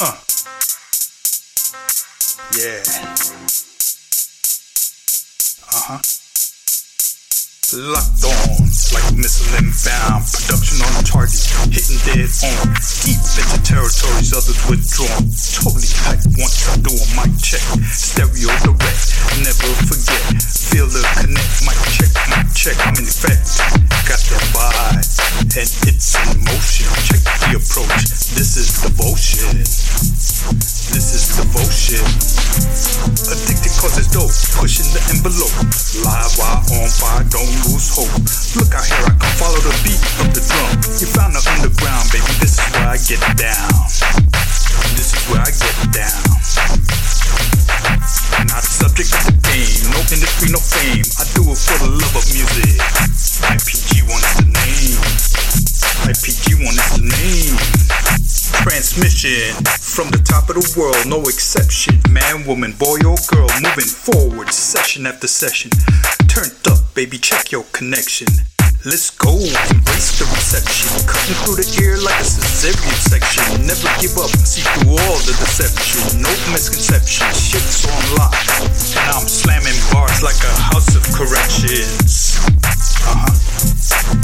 Uh. Yeah. Uh huh. Locked on like missile inbound. Production on target, hitting dead on. Deep into territories others withdrawn. Totally hype once I do a mic check. Stereo direct, never forget. Feel the connect, mic check, mic check. I'm in effect. Got that vibe, and it's in motion. Check the approach. This is devotion. This is devotion. Addicted cause it's dope. Pushing the envelope. Live while on fire, don't lose hope. Look out here, I can follow the beat of the drum. You found the underground, baby. This is where I get down. This is where I get down. Not the subject no industry, no fame. I do it for the love of music. IPG one is the name. IPG one is the name. Transmission from the top of the world, no exception. Man, woman, boy, or girl, moving forward, session after session. Turned up, baby, check your connection. Let's go, embrace the reception. Cutting through the ear like a cesarean section. Never give up, see through all the deception. No misconception, shit's on lock. And I'm slamming bars like a house of corrections. Uh huh.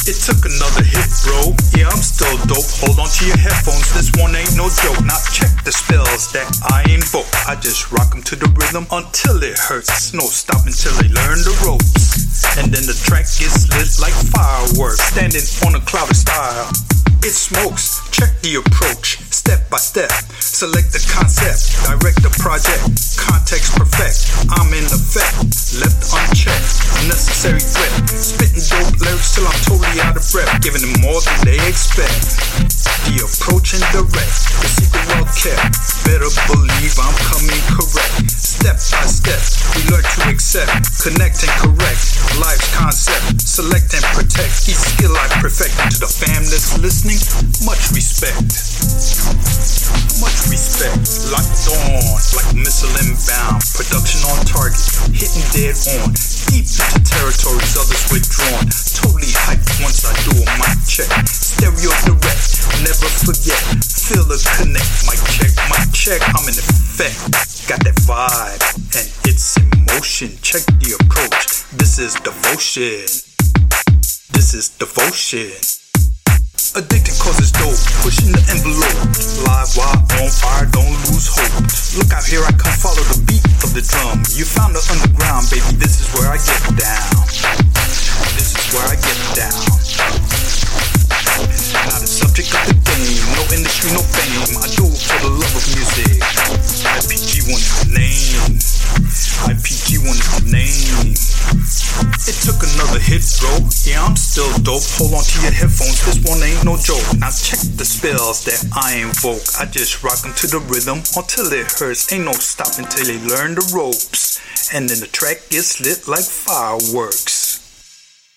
It took another hit, bro. Yeah, I'm still dope. Hold on to your headphones, this one ain't no joke. Now check the spells that I invoke. I just rock 'em to the rhythm until it hurts. No stop until they learn the ropes. And then the track gets lit like fireworks. Standing on a cloud of style. It smokes, check the approach, step by step. Select the concept, direct the project, context perfect. I'm in effect, left unchecked, unnecessary threat. Spitting dope lyrics till I'm totally out of breath, giving them more than they expect. The approach and direct, the secret well kept. Better believe accept, connect and correct. Life's concept, select and protect. Each skill I perfect to the fam that's listening. Much respect. Much respect. Locked on like missile inbound. Production on target. Hitting dead on. Deep into territories others withdrawn. Totally hyped once I do a mic check. Stereo direct. Never forget. Feel the connect. Mic check, mic check. I'm in effect. Got that vibe. And it's in motion. Check the approach. This is devotion. This is devotion. Addicted cause it's dope, pushing the envelope. Live while on fire, don't lose hope. Look out here, I come follow the beat of the drum. You found the underground, baby, this is where I get down. This is where I get down. Not a subject of the game, no industry, no fame. I It took another hit, bro. Yeah, I'm still dope. Hold on to your headphones, this one ain't no joke. Now check the spells that I invoke. I just rock 'em to the rhythm until it hurts. Ain't no stopping till they learn the ropes. And then the track gets lit like fireworks.